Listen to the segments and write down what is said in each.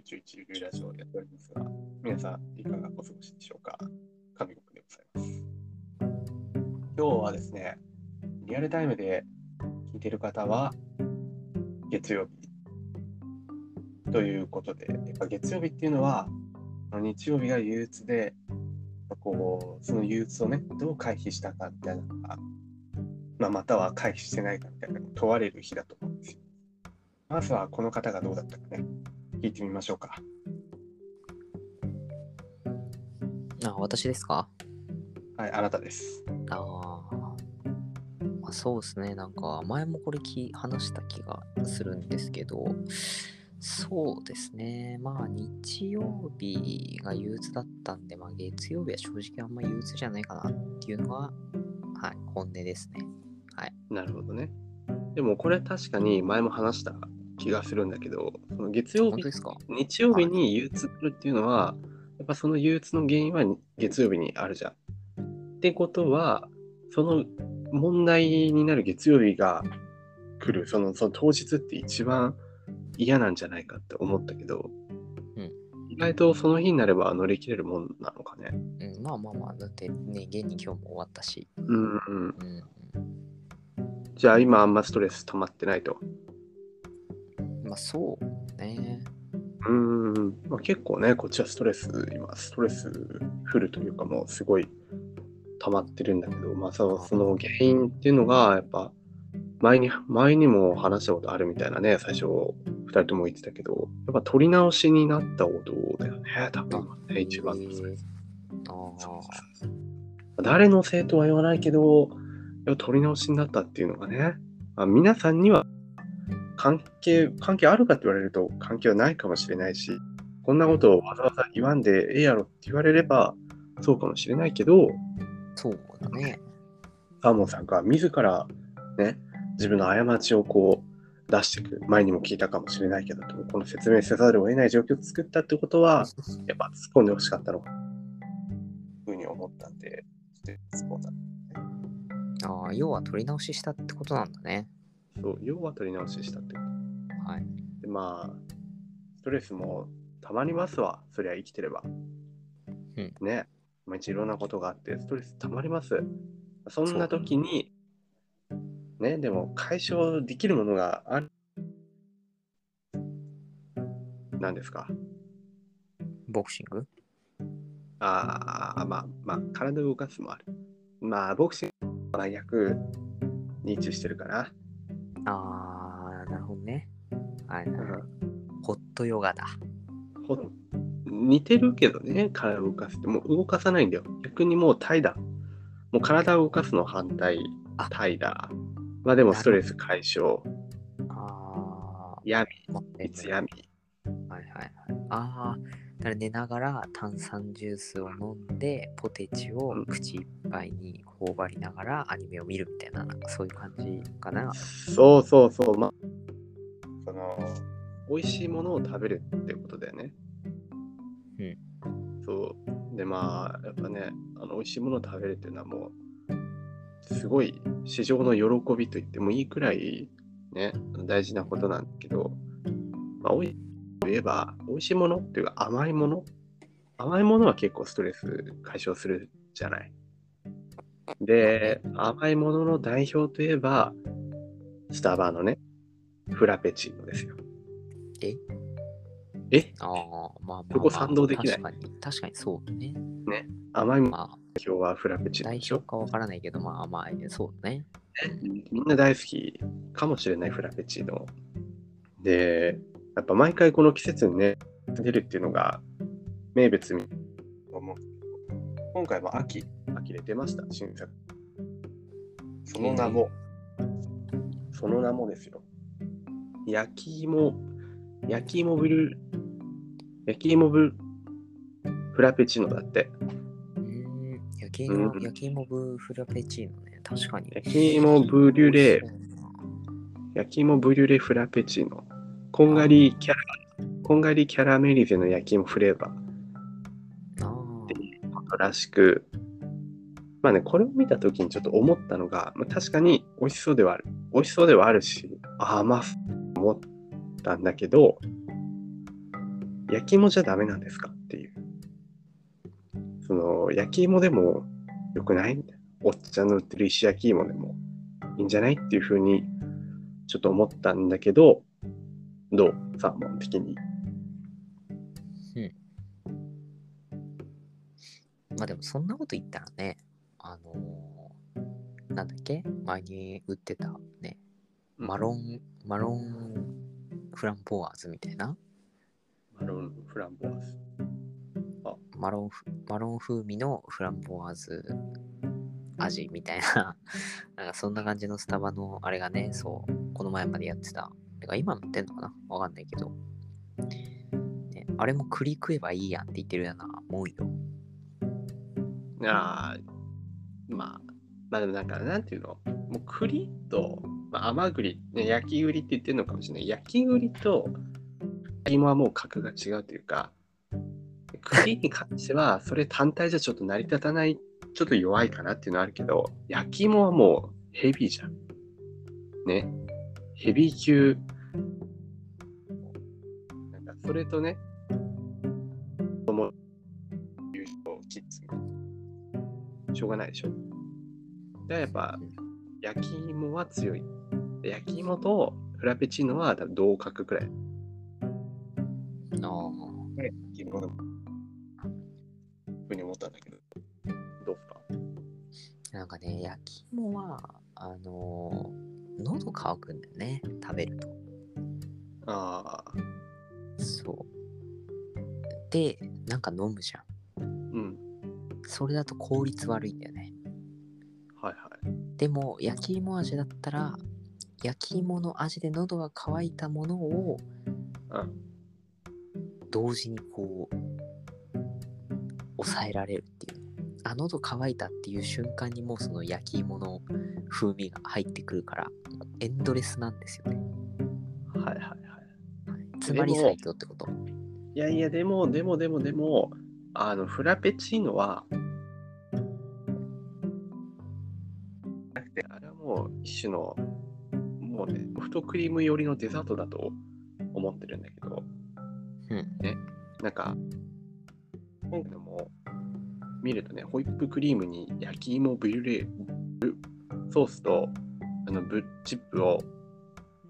宇宙一流ラジオをやっておりますが、皆さんいかがお過ごしでしょうか？神国でございます。今日はですね、リアルタイムで聞いている方は月曜日ということで、やっぱ月曜日っていうのは、日曜日が憂鬱で、こうその憂鬱をね、どう回避したかみたいなのが、まあ、または回避してないかみたいなのを問われる日だと思うんですよ。まずはこの方がどうだったかね、聞いてみましょうか。あ、私ですか？はい、あなたです。ああ。まあ、そうですね。なんか、前もこれき話した気がするんですけど、そうですね。まあ、日曜日が憂鬱だったんで、まあ、月曜日は正直あんま憂鬱じゃないかなっていうのが、はい、本音ですね。はい。なるほどね。でもこれ確かに前も話した気がするんだけど、その月曜日日曜日に憂鬱来るっていうのは、やっぱその憂鬱の原因は月曜日にあるじゃん。ってことは、その問題になる月曜日が来る、そのその当日って一番嫌なんじゃないかって思ったけど、うん意外とその日になれば乗り切れるもんなのかね。うん、まあまあまあ、だってね、現に今日も終わったし。うんうん。うん。じゃあ今あんまストレス溜まってないと。まあ、そうね。うーん、まあ、結構ね、こっちはストレス、今、ストレスフルというか、もうすごい溜まってるんだけど、まあ、そのその原因っていうのが、やっぱ、前に、前にも話したことあるみたいなね、最初、二人とも言ってたけど、やっぱ取り直しになったことだよね、多分ね、一番のストレス。ああ。誰のせいとは言わないけど、取り直しになったっていうのがね、まあ、皆さんには関係、関係あるかって言われると関係はないかもしれないし、こんなことをわざわざ言わんでええやろって言われればそうかもしれないけど、そうだね。サーモンさんが自らね、自分の過ちをこう出していく、前にも聞いたかもしれないけど、この説明せざるを得ない状況を作ったってことは、やっぱ突っ込んでほしかったのか、ふうに思ったんで、ちょっと突っ込んだ。ああ、要は取り直ししたってことなんだね。そう、要は取り直ししたってこと。はい。でまあ、ストレスもたまりますわ、そりゃ生きてれば。うんね、毎日いろんなことがあって、ストレスたまります。そんな時に、ね、でも解消できるものがある。何ですか？ボクシング？ああ、まあ、まあ、体を動かすもある。まあ、ボクシングは役に位置してるかな。ああ、なるほどね。はい、うはい。んホットヨガだ。ほ似てるけどね、体を動かすって。もう動かさないんだよ。逆にもう怠惰。もう体を動かすの反対あ、怠惰。まあでもストレス解消。ああ、闇、いつ闇。はいはいはい。ああ、だから寝ながら炭酸ジュースを飲んで、ポテチを口いっぱいに頬張りながらアニメを見るみたいな、なんかそういう感じかな。そうそうそう。まあ、その、美味しいものを食べるってことだよね。うん。そう。で、まあ、やっぱね、あの美味しいものを食べるっていうのはもう、すごい市場の喜びと言ってもいいくらい、ね、大事なことなんだけど、まあ、おいといえば、美味しいものっていうか甘いもの？甘いものは結構ストレス解消するじゃない？で、甘いものの代表といえば、スタバのね、フラペチーノですよ。え？え？ああ、まあまあ、まあ。そこ賛同できない？確かに、確かにそうね。甘いものまあ、代表はフラペチーノ代。表かわからないけど、まあまあ、そうね。みんな大好きかもしれないフラペチーノ。で、やっぱ毎回この季節にね、出るっていうのが名物に思う。今回も秋、秋で出ました、新作。その名も、その名もですよ。焼き芋、焼き芋ブル、焼き芋ブル、フラペチーノだって。うーん、焼き芋、うん焼き芋ブフラペチーノね。確かに。焼き芋ブリュレ焼き芋ブリュレフラペチーノ。こんがりキャラ、こんがりキャラメリゼの焼き芋フレーバー。あことらしく、まあね、これを見たときにちょっと思ったのが、まあ、確かに美味しそうではある。美味しそうではあるし、あ甘っと思ったんだけど、焼き芋じゃダメなんですか？っていう。その、焼き芋でも良くない？おっちゃんの売ってる石焼き芋でもいいんじゃない？っていうふうに、ちょっと思ったんだけど、どう？サーモン的に。まあでもそんなこと言ったらね、あのーなんだっけ？前に売ってたね、マロン、マロンフランボワーズみたいな、マロンフランボワーズ。マロンフ、マロン風味のフランボワーズ味みたいな、なんかそんな感じのスタバのあれがね、そう、この前までやってた。か今もやってんのかな？わかんないけど。ね、あれも栗食えばいいやんって言ってるようなもんよ。ああ、まあ、まあでもなんか、なんていうの？もう栗と、まあ、甘栗、ね、焼き栗って言ってるのかもしれない。焼き栗と芋はもう格が違うというか、栗に関しては、それ単体じゃちょっと成り立たない、ちょっと弱いかなっていうのはあるけど、焼き芋はもうヘビーじゃん。ね。ヘビー級。それとね、子供優勝キッズしょうがないでしょ。でやっぱ焼き芋は強い。で焼き芋とフラペチーノは多分同格くらい。ああ。焼き芋のふうに思ったんだけど。どうですかなんかね、焼き芋は、あのー喉乾くんだよね、食べると。ああ、そう。で、なんか飲むじゃん。うん。それだと効率悪いんだよね。はいはい。でも、焼き芋味だったら、焼き芋の味で喉が渇いたものをうん。同時にこう、抑えられるっていう。あ、喉乾いたっていう瞬間にもうその焼き芋の風味が入ってくるから、エンドレスなんですよね。はいはいまり最強ってこと。いやいや、でも、でも、でも、でも、あの、フラペチーノは、なくて、あれはもう一種の、もうね、ソフトクリーム寄りのデザートだと思ってるんだけど、うん。なんか、今回のも見るとね、ホイップクリームに焼き芋ブリュレブソースとあのブチップを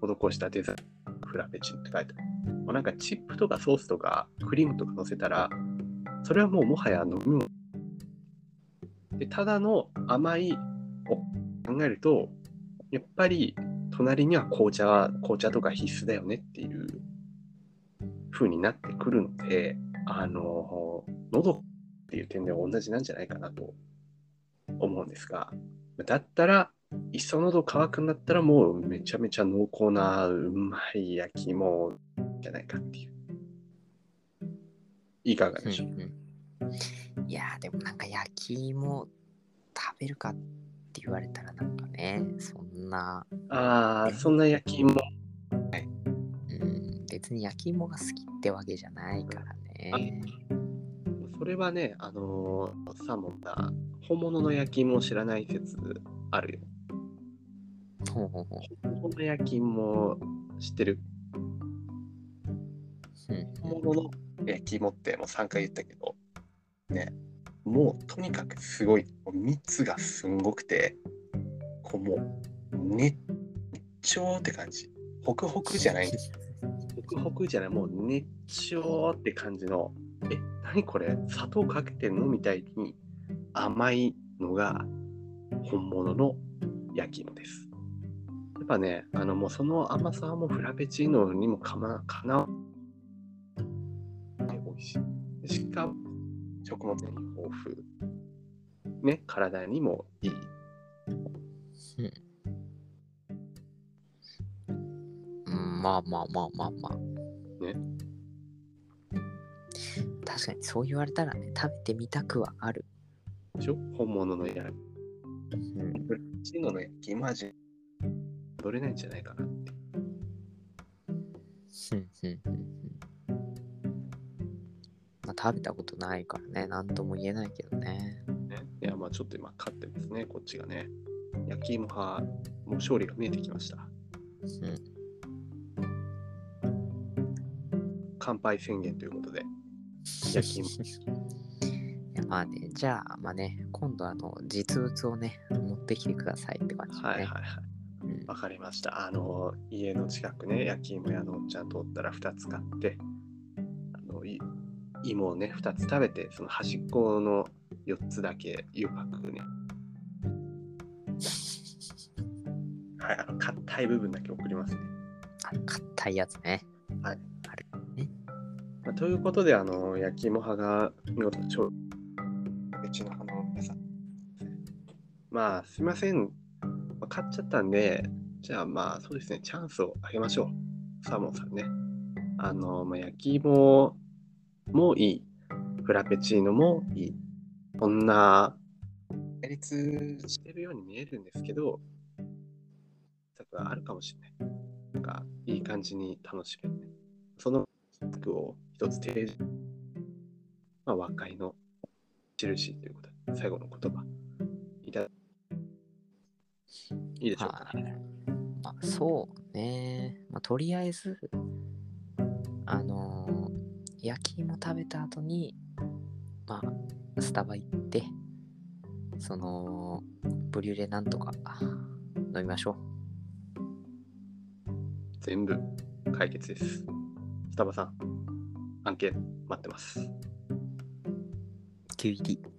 施したデザート、フラペチーノって書いてある。もうなんかチップとかソースとかクリームとか乗せたら、それはもうもはや飲み物。でただの甘いを考えると、やっぱり隣には紅茶は紅茶とか必須だよねっていう風になってくるので、あの、喉っていう点では同じなんじゃないかなと思うんですが、だったら、いっそ喉乾くんだったらもうめちゃめちゃ濃厚なうまい焼き芋じゃないかっていう。いかがでしょう、うんうん。いやーでもなんか焼き芋食べるかって言われたらなんかねそんな、ああ、そんな焼き芋。うん、別に焼き芋が好きってわけじゃないからね。それはね、あのーサーモンが本物の焼き芋を知らない説あるよ。ほうほうほう。本物の焼き芋知ってる？うん本物の焼き芋ってもう3回言ったけど、ね、もうとにかくすごい、蜜がすんごくて、こうもう、熱調って感じ。ホクホクじゃない？んです。ホクホクじゃない、もう熱調って感じの、え、何これ？砂糖かけてんのみたいに甘いのが本物の焼き芋です。やっぱね、あのもうその甘さはもうフラペチーノにもかまかなわない美味しい。しかも食物繊維豊富。ね、体にもいい。うんまあまあまあまあまあね確かにそう言われたらね食べてみたくはある、でしょ？本物の焼うん、フラペチーノの焼き芋味、取れないんじゃないかなって。うんうんうん食べたことないからね何とも言えないけどねね、いや、まあちょっと今勝ってますね、こっちがね。焼き芋派、もう勝利が見えてきました。うん乾杯宣言ということで、焼き芋。まあね、じゃあ、まあね、今度あの、実物をね、持ってきてくださいって感じでね。はいはいはい。うんわかりました。あの、家の近くね、焼き芋屋のおっちゃん通ったら2つ買って、芋をね、2つ食べて、その端っこの4つだけ湯かくね。はい、あの、硬い部分だけ送りますね。あの硬いやつね。まあ、ということで、あの、焼き芋派が見事勝利。うちのあの皆さん。まあ、すいません。まあ勝っちゃったんで、じゃあまあ、そうですね、チャンスをあげましょう。サーモンさんね。あの、まあ、焼き芋もいい。フラペチーノもいい。こんな、対立してるように見えるんですけど、策があるかもしれない。なんか、いい感じに楽しめるね。その策を一つ提示、まあ、和解の印ということで、最後の言葉、いただいいでしょうか？はい。まあ、そうね。まあ、とりあえず、あのー焼き芋食べた後に、まあ、スタバ行って、その、ブリュレなんとか飲みましょ全部解決です。スタバさん、案件待ってます。う。QED。